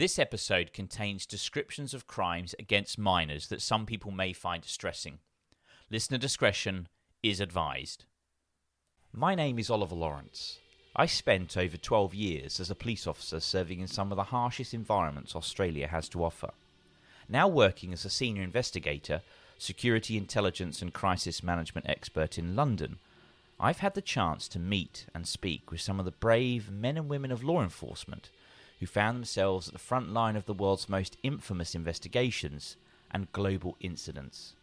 this episode contains descriptions of crimes against minors that some people may find distressing. Listener discretion is advised. My name is Oliver Lawrence. I spent over 12 years as a police officer serving in some of the harshest environments Australia has to offer. Now working as a senior investigator, security intelligence and crisis management expert in London, I've had the chance to meet and speak with some of the brave men and women of law enforcement who found themselves at the front line of the world's most infamous investigations and global incidents.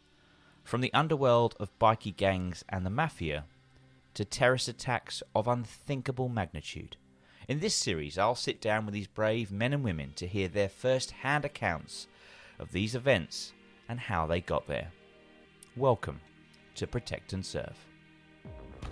From the underworld of bikie gangs and the mafia to terrorist attacks of unthinkable magnitude. In this series, I'll sit down with these brave men and women to hear their first hand accounts of these events and how they got there. Welcome to Protect and Serve.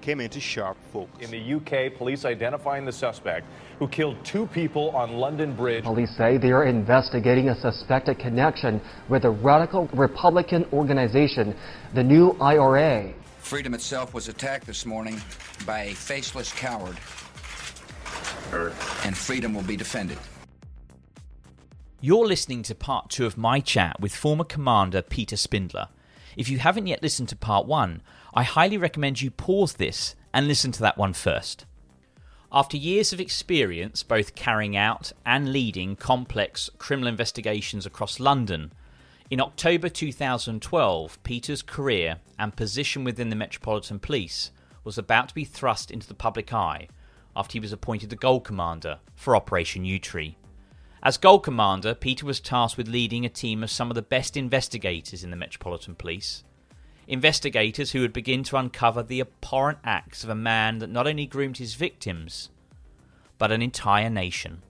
came into sharp focus. In the UK, police identifying the suspect who killed two people on London Bridge. Police say they are investigating a suspected connection with a radical Republican organization, the New IRA. Freedom itself was attacked this morning by a faceless coward, and freedom will be defended. You're listening to part two of my chat with former Commander Peter Spindler. If you haven't yet listened to part one, I highly recommend you pause this and listen to that one first. After years of experience both carrying out and leading complex criminal investigations across London, in October 2012, Peter's career and position within the Metropolitan Police was about to be thrust into the public eye after he was appointed the Gold Commander for Operation Yewtree. As Gold Commander, Peter was tasked with leading a team of some of the best investigators in the Metropolitan Police. Investigators who would begin to uncover the abhorrent acts of a man that not only groomed his victims, but an entire nation.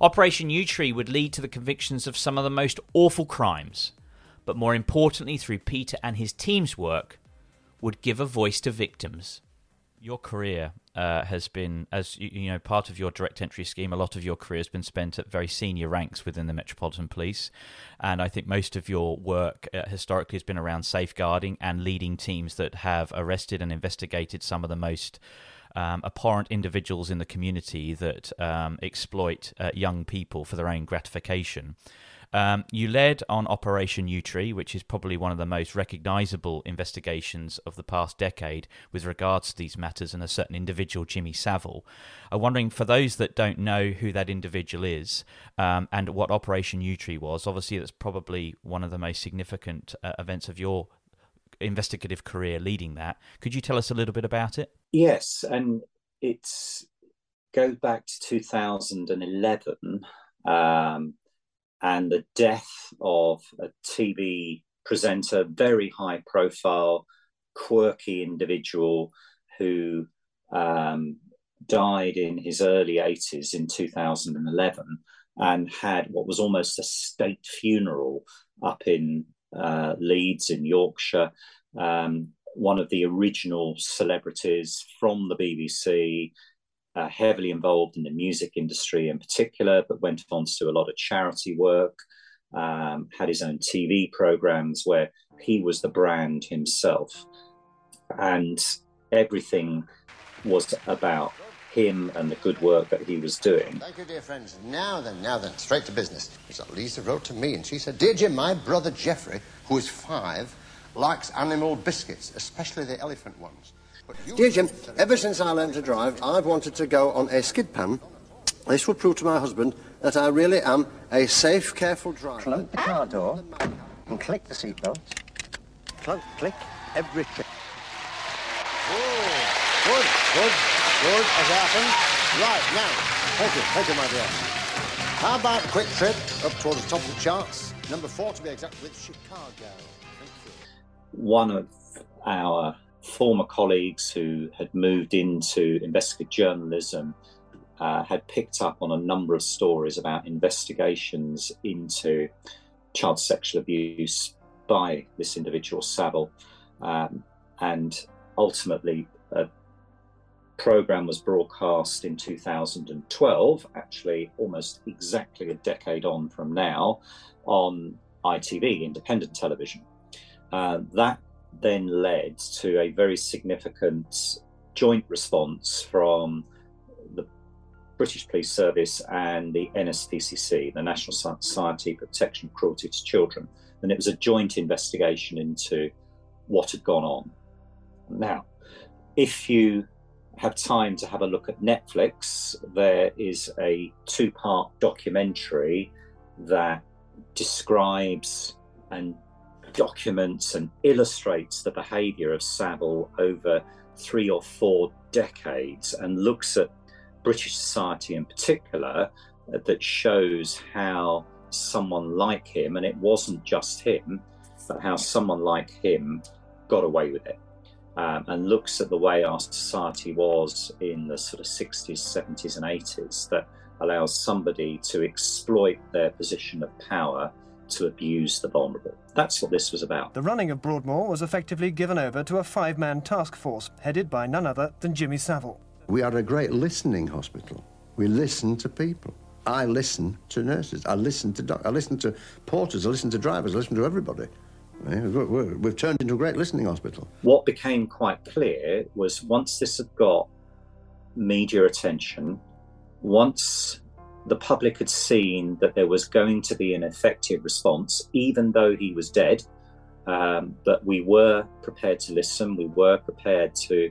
Operation Yewtree would lead to the convictions of some of the most awful crimes, but more importantly, through Peter and his team's work, would give a voice to victims. Your career uh, has been, as you, you know, part of your direct entry scheme. A lot of your career has been spent at very senior ranks within the Metropolitan Police, and I think most of your work uh, historically has been around safeguarding and leading teams that have arrested and investigated some of the most um, abhorrent individuals in the community that um, exploit uh, young people for their own gratification. Um, you led on Operation Yewtree, which is probably one of the most recognisable investigations of the past decade with regards to these matters and a certain individual, Jimmy Savile. I'm wondering, for those that don't know who that individual is um, and what Operation Yewtree was, obviously that's probably one of the most significant uh, events of your investigative career leading that. Could you tell us a little bit about it? Yes, and it's goes back to 2011. Um, and the death of a TV presenter, very high profile, quirky individual who um, died in his early 80s in 2011 and had what was almost a state funeral up in uh, Leeds in Yorkshire. Um, one of the original celebrities from the BBC, uh, heavily involved in the music industry in particular, but went on to do a lot of charity work. Um, had his own TV programs where he was the brand himself, and everything was about him and the good work that he was doing. Thank you, dear friends. Now then, now then, straight to business. It's Lisa wrote to me and she said, Dear Jim, my brother Jeffrey, who is five, likes animal biscuits, especially the elephant ones. Dear Jim, ever since I learned to drive, I've wanted to go on a skid pan. This will prove to my husband that I really am a safe, careful driver. Clunk the car door and click the seatbelt. Clunk, click, every click. Oh, good, good, good as happened. Right, now, thank you, thank you, my dear. How about a quick trip up towards the top of the charts? Number four to be exact with Chicago. Thank you. One of our former colleagues who had moved into investigative journalism uh, had picked up on a number of stories about investigations into child sexual abuse by this individual, Savile. Um, and ultimately, a program was broadcast in 2012, actually almost exactly a decade on from now, on ITV, independent television. Uh, that then led to a very significant joint response from the British Police Service and the NSPCC, the National Society for Protection of Cruelty to Children. And it was a joint investigation into what had gone on. Now, if you have time to have a look at Netflix, there is a two part documentary that describes and documents and illustrates the behaviour of Savile over three or four decades and looks at British society in particular uh, that shows how someone like him, and it wasn't just him, but how someone like him got away with it. Um, and looks at the way our society was in the sort of 60s, 70s, and 80s that allows somebody to exploit their position of power to abuse the vulnerable. That's what this was about. The running of Broadmoor was effectively given over to a five man task force headed by none other than Jimmy Savile. We are a great listening hospital. We listen to people. I listen to nurses. I listen to doc- I listen to porters. I listen to drivers. I listen to everybody. Eh, we've turned into a great listening hospital. What became quite clear was once this had got media attention, once the public had seen that there was going to be an effective response, even though he was dead, um, that we were prepared to listen, we were prepared to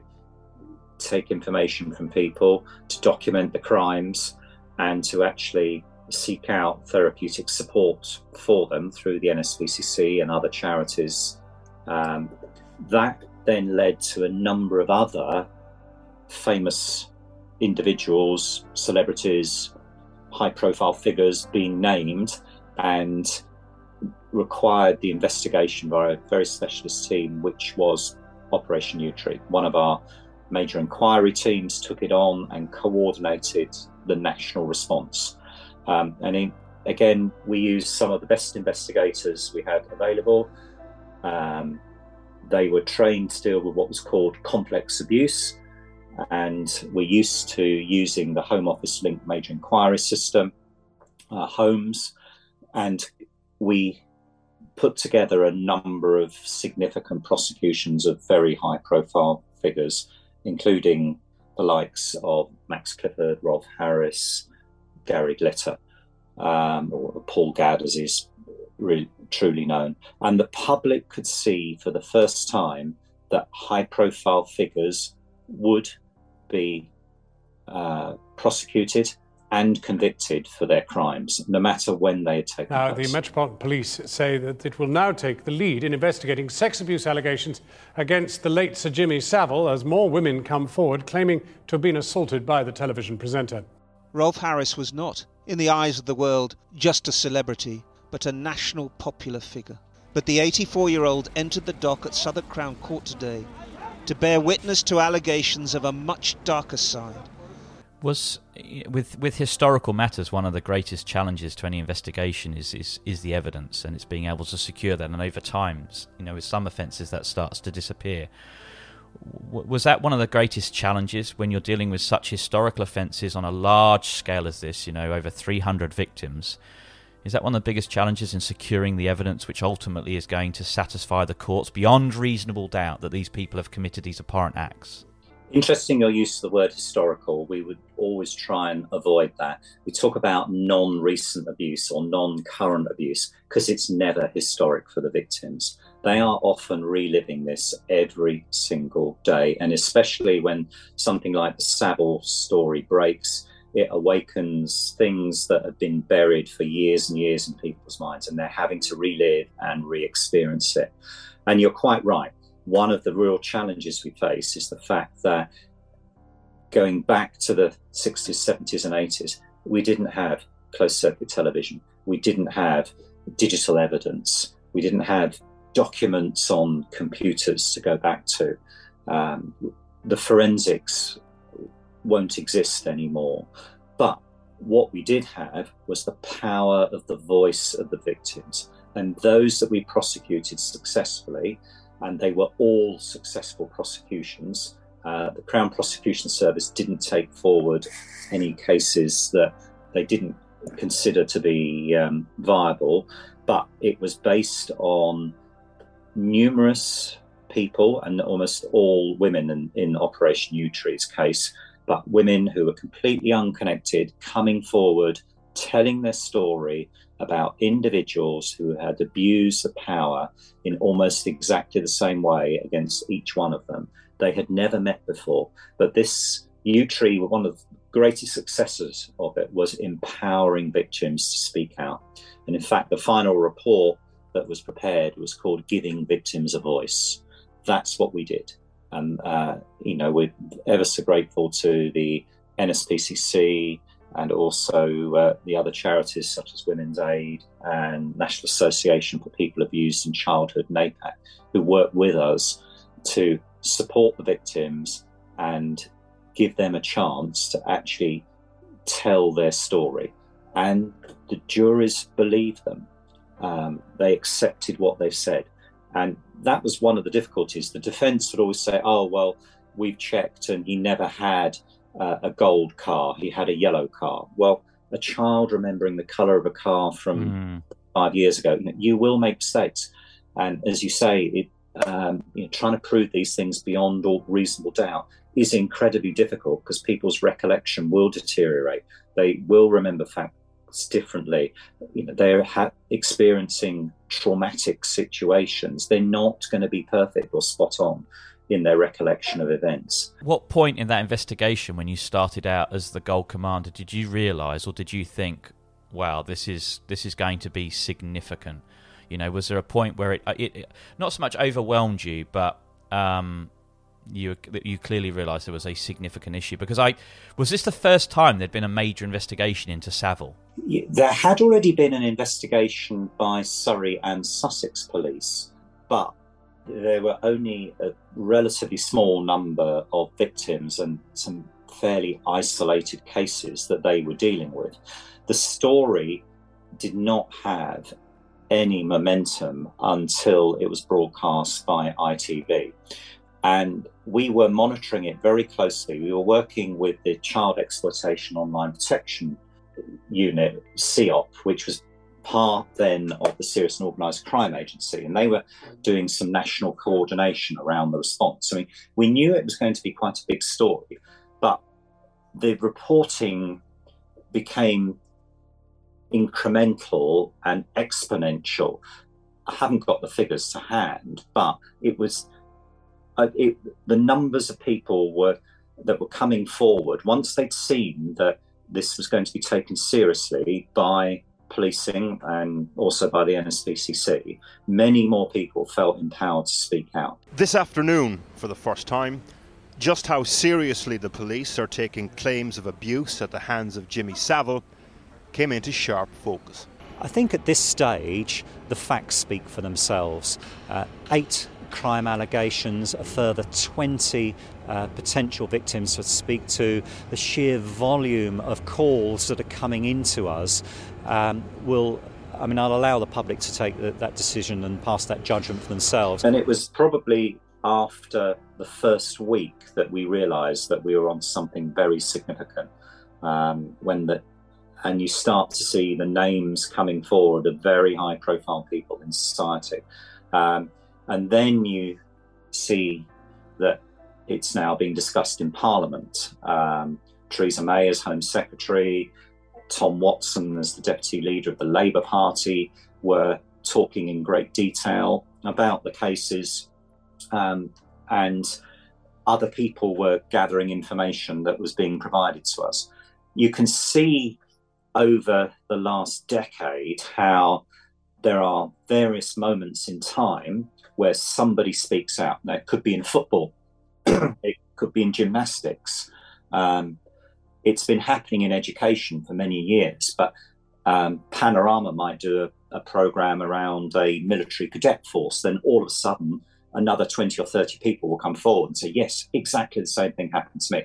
take information from people, to document the crimes, and to actually seek out therapeutic support for them through the NSPCC and other charities. Um, that then led to a number of other famous individuals, celebrities, high profile figures being named and required the investigation by a very specialist team, which was Operation Yewtree. One of our major inquiry teams took it on and coordinated the national response. Um, and in, again, we used some of the best investigators we had available. Um, they were trained to deal with what was called complex abuse, and we're used to using the Home Office Link major inquiry system, uh, HOLMES, and we put together a number of significant prosecutions of very high profile figures, including the likes of Max Clifford, Rolf Harris, Gary Glitter, um, or Paul Gadd, as he's really, truly known. And the public could see for the first time that high profile figures would be uh, prosecuted and convicted for their crimes, no matter when they had taken now, place. the Metropolitan Police say that it will now take the lead in investigating sex abuse allegations against the late Sir Jimmy Savile as more women come forward claiming to have been assaulted by the television presenter. Rolf Harris was not, in the eyes of the world, just a celebrity, but a national popular figure. But the 84 year old entered the dock at Southwark Crown Court today to bear witness to allegations of a much darker side. Was with with historical matters one of the greatest challenges to any investigation is, is is the evidence and it's being able to secure that. And over time you know with some offences that starts to disappear. Was that one of the greatest challenges when you're dealing with such historical offences on a large scale as this you know over 300 victims is that one of the biggest challenges in securing the evidence which ultimately is going to satisfy the courts beyond reasonable doubt that these people have committed these abhorrent acts? Interesting your use of the word historical. We would always try and avoid that. We talk about non recent abuse or non current abuse because it's never historic for the victims. They are often reliving this every single day. And especially when something like the Savile story breaks, it awakens things that have been buried for years and years in people's minds, and they're having to relive and re experience it. And you're quite right one of the real challenges we face is the fact that going back to the 60s, 70s, and 80s, we didn't have closed circuit television. We didn't have digital evidence. We didn't have documents on computers to go back to. Um, the forensics won't exist anymore. But what we did have was the power of the voice of the victims. And those that we prosecuted successfully and they were all successful prosecutions. Uh, the Crown Prosecution Service didn't take forward any cases that they didn't consider to be um, viable, but it was based on numerous people and almost all women in, in Operation Yewtree's case, but women who were completely unconnected coming forward, telling their story, about individuals who had abused the power in almost exactly the same way against each one of them. They had never met before. But this Yewtree, one of the greatest successes of it was empowering victims to speak out. And in fact, the final report that was prepared was called Giving Victims a Voice. That's what we did. And, uh, you know, we're ever so grateful to the NSPCC, and also uh, the other charities such as Women's Aid and National Association for People Abused in Childhood, NAPAC, who work with us to support the victims and give them a chance to actually tell their story. And the juries believed them. Um, they accepted what they said. And that was one of the difficulties. The defense would always say, oh, well, we've checked and he never had uh, a gold car, he had a yellow car. Well, a child remembering the color of a car from mm. five years ago, you will make mistakes. And as you say, it, um, you know, trying to prove these things beyond all reasonable doubt is incredibly difficult because people's recollection will deteriorate. They will remember differently. You know, they're ha- experiencing traumatic situations. They're not going to be perfect or spot on in their recollection of events. What point in that investigation, when you started out as the gold commander, did you realise, or did you think, "Wow, this is this is going to be significant"? You know, was there a point where it, it, it not so much overwhelmed you, but um, you you clearly realised there was a significant issue? Because I was this the first time there'd been a major investigation into Savile. There had already been an investigation by Surrey and Sussex police, but there were only a relatively small number of victims and some fairly isolated cases that they were dealing with. The story did not have any momentum until it was broadcast by ITV. And we were monitoring it very closely. We were working with the Child Exploitation Online Protection Unit, CEOP, which was part then of the Serious and Organised Crime Agency, and they were doing some national coordination around the response. I mean, we knew it was going to be quite a big story, but the reporting became incremental and exponential. I haven't got the figures to hand, but it was it, the numbers of people were that were coming forward once they'd seen that this was going to be taken seriously by policing and also by the NSPCC, many more people felt empowered to speak out. This afternoon, for the first time, just how seriously the police are taking claims of abuse at the hands of Jimmy Savile came into sharp focus. I think at this stage, the facts speak for themselves. Uh, eight crime allegations, a further 20 uh, potential victims to speak to, the sheer volume of calls that are coming into us um, will. I mean, I'll allow the public to take the, that decision and pass that judgment for themselves. And it was probably after the first week that we realised that we were on something very significant. Um, when the and you start to see the names coming forward of very high profile people in society. Um, and then you see that it's now being discussed in Parliament. Um, Theresa May as Home Secretary, Tom Watson as the Deputy Leader of the Labour Party were talking in great detail about the cases, um, and other people were gathering information that was being provided to us. You can see over the last decade how there are various moments in time where somebody speaks out. Now, it could be in football, it could be in gymnastics. Um, it's been happening in education for many years, but um, Panorama might do a, a, program around a military cadet force, then all of a sudden another 20 or 30 people will come forward and say, Yes, exactly the same thing happened to me.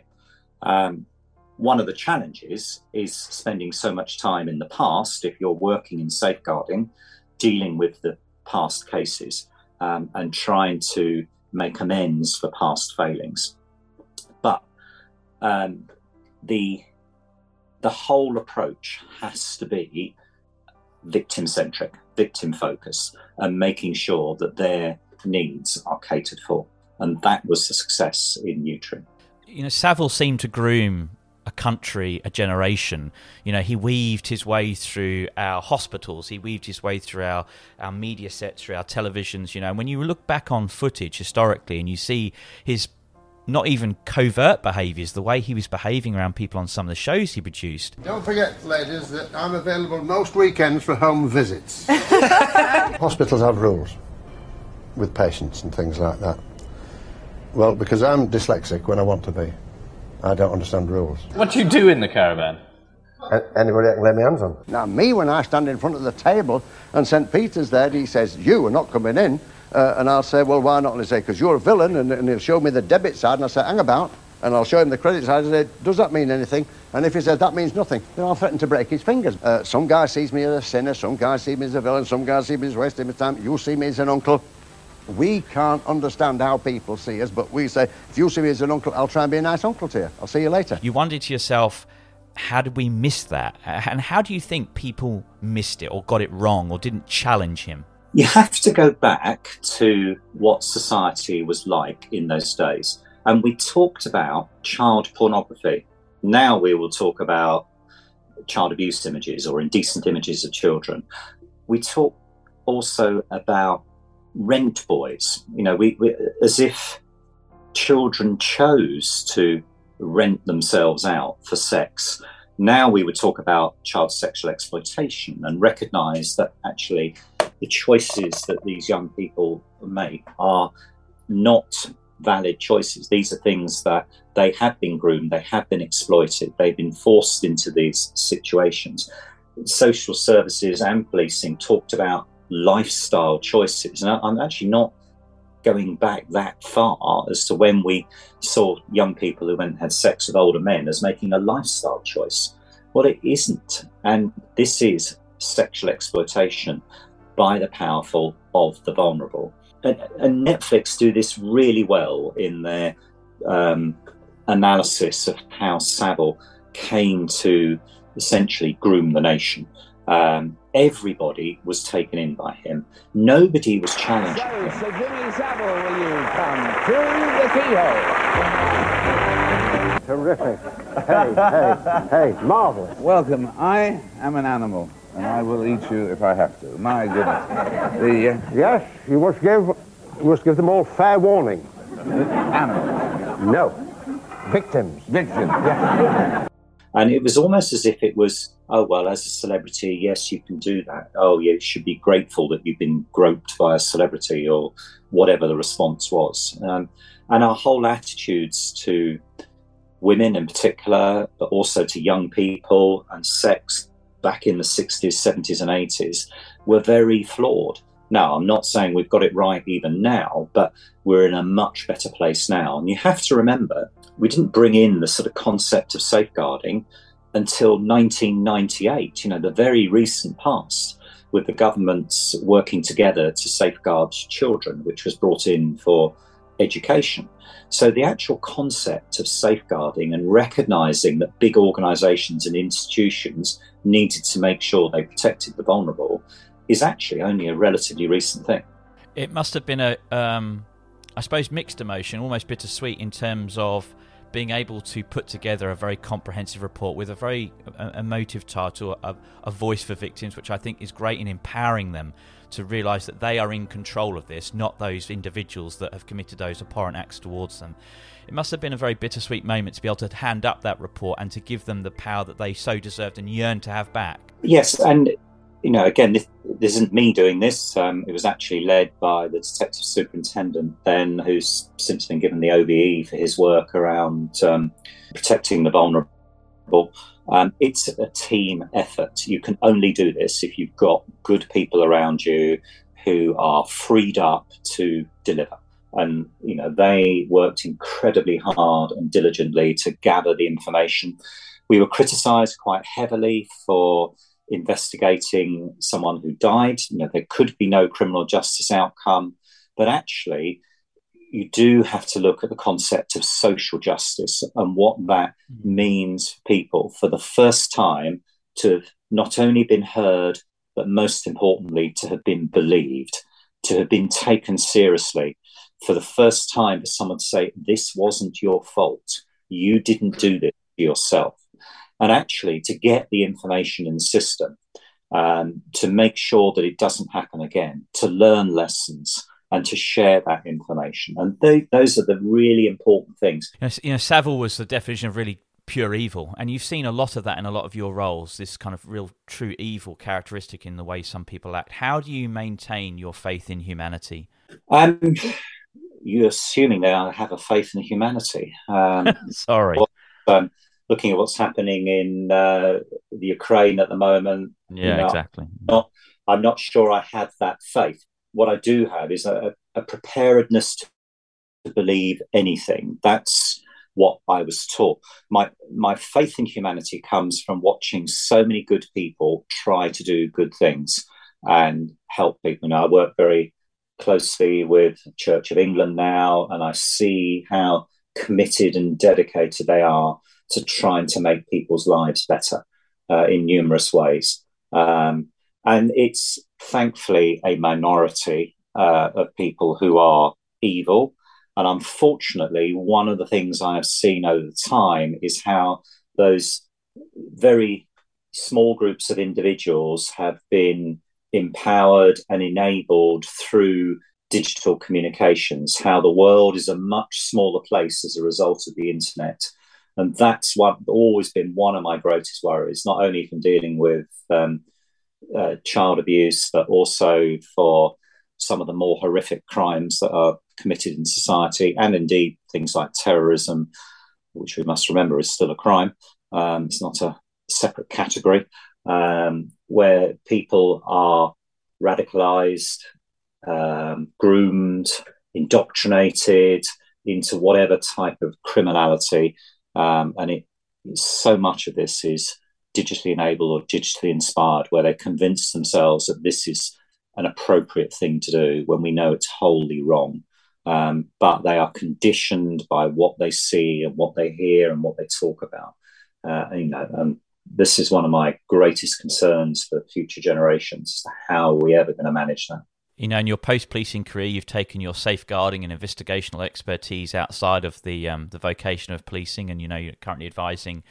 Um, one of the challenges is spending so much time in the past, if you're working in safeguarding, dealing with the past cases um, and trying to make amends for past failings. But um, the the whole approach has to be victim centric, victim focus, and making sure that their needs are catered for. And that was the success in Yewtree. You know, Savile seemed to groom a country, a generation. You know, he weaved his way through our hospitals, he weaved his way through our, our media sets, through our televisions. You know, and when you look back on footage historically and you see his not even covert behaviours, the way he was behaving around people on some of the shows he produced. Don't forget, ladies, that I'm available most weekends for home visits. Hospitals have rules with patients and things like that. Well, because I'm dyslexic when I want to be. I don't understand rules. What do you do in the caravan? A- anybody I can lay my hands on. Now, me, when I stand in front of the table and St. Peter's there, he says, You are not coming in. Uh, and I'll say, Well, why not? And he'll say, Because you're a villain. And, and, he'll show me the debit side. And I'll say, Hang about. And I'll show him the credit side and say, Does that mean anything? And if he says that means nothing, then I'll threaten to break his fingers. Uh, some guy sees me as a sinner, some guy sees me as a villain, some guy sees me as wasting his time. You see me as an uncle. We can't understand how people see us, but we say, if you see me as an uncle, I'll try and be a nice uncle to you. I'll see you later. You wondered to yourself, how did we miss that? And how do you think people missed it or got it wrong or didn't challenge him? You have to go back to what society was like in those days. And we talked about child pornography. Now we will talk about child abuse images or indecent images of children. We talk also about rent boys. You know, we, we as if children chose to rent themselves out for sex. Now we would talk about child sexual exploitation and recognize that actually the choices that these young people make are not valid choices. These are things that they have been groomed, they have been exploited, they've been forced into these situations. Social services and policing talked about lifestyle choices. And I'm actually not going back that far as to when we saw young people who went and had sex with older men as making a lifestyle choice. Well, it isn't. And this is sexual exploitation by the powerful of the vulnerable. And, and Netflix do this really well in their um, analysis of how Savile came to essentially groom the nation. Um, everybody was taken in by him. Nobody was challenging so, him. So Jimmy Savile, will you come through the keyhole? Terrific. Hey, hey, hey, marvelous. Welcome. I am an animal, and I will eat you if I have to. My goodness. The, uh... Yes, you must give you must give them all fair warning. Animals? No. Victims. Victims. Yeah. And it was almost as if it was, oh, well, as a celebrity, yes, you can do that. Oh, you should be grateful that you've been groped by a celebrity or whatever the response was. Um, and our whole attitudes to women in particular, but also to young people and sex back in the 60s, 70s, and 80s were very flawed. Now, I'm not saying we've got it right even now, but we're in a much better place now. And you have to remember we didn't bring in the sort of concept of safeguarding until 1998, you know, the very recent past, with the governments working together to safeguard children, which was brought in for education. So the actual concept of safeguarding and recognizing that big organizations and institutions needed to make sure they protected the vulnerable is actually only a relatively recent thing. It must have been a um, I suppose, mixed emotion, almost bittersweet in terms of being able to put together a very comprehensive report with a very emotive title, a, a voice for victims, which I think is great in empowering them to realise that they are in control of this, not those individuals that have committed those abhorrent acts towards them. It must have been a very bittersweet moment to be able to hand up that report and to give them the power that they so deserved and yearned to have back. Yes, and you know, again, this, this isn't me doing this. Um, it was actually led by the detective superintendent then, who's since been given the OBE for his work around um, protecting the vulnerable. Um, it's a team effort. You can only do this if you've got good people around you who are freed up to deliver. And you know they worked incredibly hard and diligently to gather the information. We were criticised quite heavily for investigating someone who died. You know there could be no criminal justice outcome, but actually you do have to look at the concept of social justice and what that mm-hmm. means for people for the first time to have not only been heard, but most importantly, to have been believed, to have been taken seriously. For the first time, for someone to say, This wasn't your fault. You didn't do this yourself. And actually, to get the information in the system, um, to make sure that it doesn't happen again, to learn lessons, and to share that information. And they, those are the really important things. You know, you know, Savile was the definition of really pure evil, and you've seen a lot of that in a lot of your roles. This kind of real, true evil characteristic in the way some people act. How do you maintain your faith in humanity? Um, you're assuming that I have a faith in humanity. Um, Sorry. um, looking at what's happening in uh, the Ukraine at the moment. Yeah, you know, exactly. I'm not, I'm not sure I have that faith what I do have is a, a preparedness to, believe anything. That's what I was taught. My my faith in humanity comes from watching so many good people try to do good things and help people. Now I work very closely with Church of England now, and I see how committed and dedicated they are to trying to make people's lives better uh, in numerous ways. Um, and it's thankfully a minority uh, of people who are evil. And unfortunately, one of the things I have seen over time is how those very small groups of individuals have been empowered and enabled through digital communications, how the world is a much smaller place as a result of the internet. And that's what always been one of my greatest worries, not only from dealing with um, uh, child abuse, but also for some of the more horrific crimes that are committed in society, and indeed things like terrorism, which we must remember is still a crime. Um, it's not a separate category um, where people are radicalized, um, groomed, indoctrinated into whatever type of criminality. Um, and it, so much of this is digitally enabled or digitally inspired, where they convince themselves that this is an appropriate thing to do when we know it's wholly wrong. Um, but they are conditioned by what they see and what they hear and what they talk about. Uh, and, you know, um, this is one of my greatest concerns for future generations: how are we ever going to manage that? You know, in your post-policing career, you've taken your safeguarding and investigational expertise outside of the um, the vocation of policing, and you know you're currently advising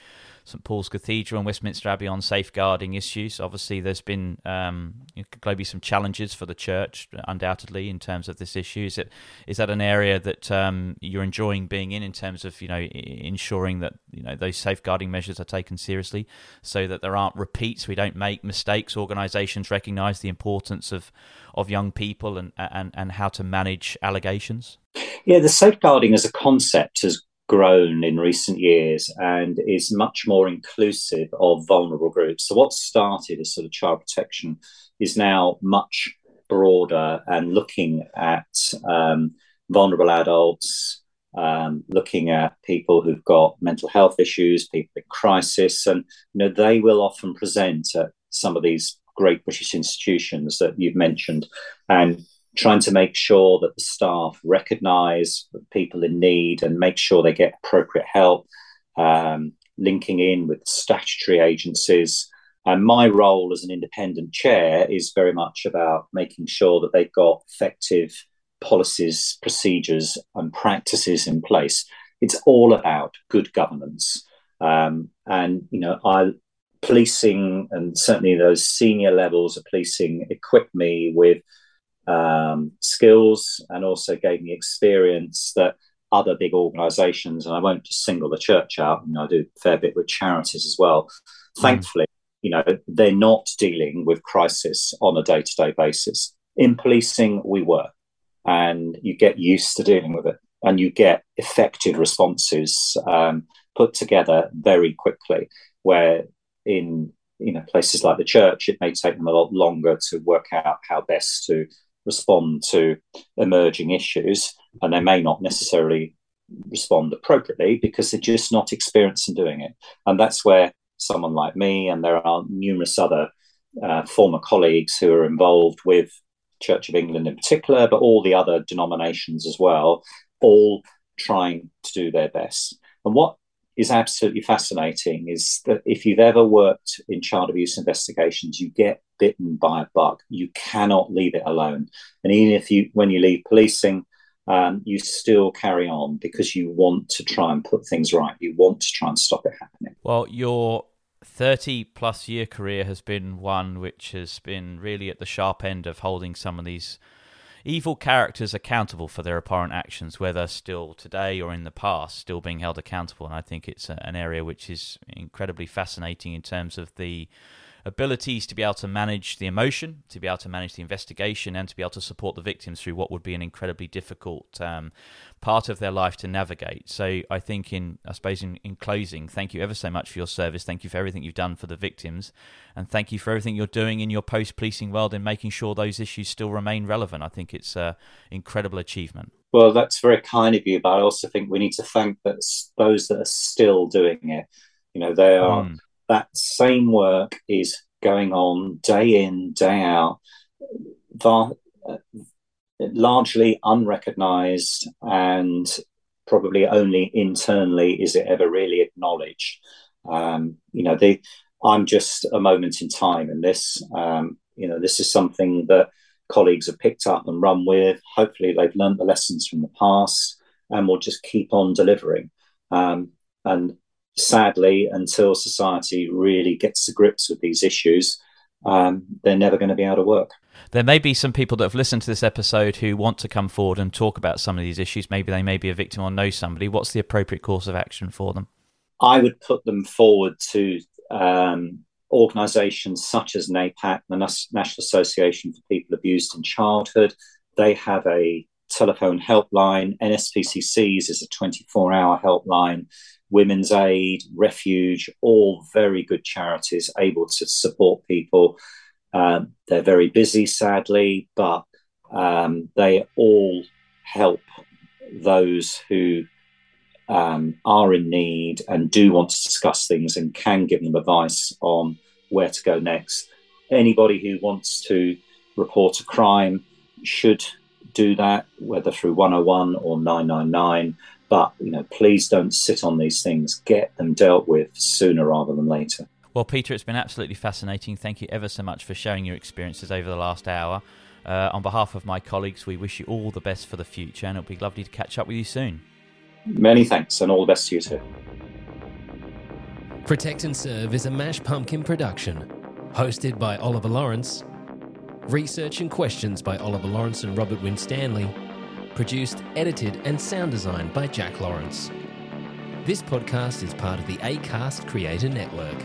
St Paul's Cathedral and Westminster Abbey on safeguarding issues. Obviously, there's been um, globally some challenges for the church, undoubtedly, in terms of this issue. Is, it, is that an area that um, you're enjoying being in, in terms of you know ensuring that you know those safeguarding measures are taken seriously, so that there aren't repeats, we don't make mistakes. Organisations recognise the importance of of young people and and and how to manage allegations. Yeah, the safeguarding as a concept has grown in recent years and is much more inclusive of vulnerable groups. So, what started as sort of child protection is now much broader and looking at um, vulnerable adults, um, looking at people who've got mental health issues, people in crisis, and you know they will often present at some of these great British institutions that you've mentioned, and trying to make sure that the staff recognize people in need and make sure they get appropriate help, um, linking in with statutory agencies. And my role as an independent chair is very much about making sure that they've got effective policies, procedures, and practices in place. It's all about good governance. Um, and, you know, I, policing and certainly those senior levels of policing equip me with um, skills and also gave me experience that other big organizations, and I won't just single the church out, you know, I do a fair bit with charities as well. Mm. Thankfully, you know, they're not dealing with crisis on a day to day basis. In policing, we were, and you get used to dealing with it, and you get effective responses um, put together very quickly. Where in you know places like the church, it may take them a lot longer to work out how best to respond to emerging issues, and they may not necessarily respond appropriately because they're just not experienced in doing it. And that's where someone like me, and there are numerous other uh, former colleagues who are involved with Church of England in particular, but all the other denominations as well, all trying to do their best. And what is absolutely fascinating is that if you've ever worked in child abuse investigations, you get bitten by a bug. You cannot leave it alone. And even if you, when you leave policing, um, you still carry on because you want to try and put things right. You want to try and stop it happening. Well, your 30 plus year career has been one which has been really at the sharp end of holding some of these evil characters accountable for their apparent actions, whether still today or in the past, still being held accountable. And I think it's an area which is incredibly fascinating in terms of the abilities to be able to manage the emotion, to be able to manage the investigation, and to be able to support the victims through what would be an incredibly difficult um, part of their life to navigate. So I think, in I suppose, in, in closing, thank you ever so much for your service. Thank you for everything you've done for the victims, and thank you for everything you're doing in your post-policing world in making sure those issues still remain relevant. I think it's an incredible achievement. Well, that's very kind of you, but I also think we need to thank those that are still doing it. You know, they are. Mm that same work is going on day in, day out, uh, largely unrecognized and probably only internally is it ever really acknowledged. Um, you know, they, I'm just a moment in time in this. Um, you know, this is something that colleagues have picked up and run with. Hopefully, they've learned the lessons from the past and will just keep on delivering. Um, and sadly, until society really gets to grips with these issues, um, they're never going to be able to work. There may be some people that have listened to this episode who want to come forward and talk about some of these issues. Maybe they may be a victim or know somebody. What's the appropriate course of action for them? I would put them forward to um, organisations such as NAPAC, the National Association for People Abused in Childhood. They have a telephone helpline. NSPCC's is a 24 hour helpline. Women's Aid, Refuge, all very good charities able to support people. Um, they're very busy, sadly, but um, they all help those who um, are in need and do want to discuss things and can give them advice on where to go next. Anybody who wants to report a crime should do that, whether through 101 or 999. But you know, please don't sit on these things. Get them dealt with sooner rather than later. Well, Peter, it's been absolutely fascinating. Thank you ever so much for sharing your experiences over the last hour. Uh, on behalf of my colleagues, we wish you all the best for the future, and it'll be lovely to catch up with you soon. Many thanks, and all the best to you too. Protect and Serve is a Mash Pumpkin production, hosted by Oliver Lawrence. Research and questions by Oliver Lawrence and Robert Winstanley produced, edited, and sound designed by Jack Lawrence. This podcast is part of the ACAST Creator Network.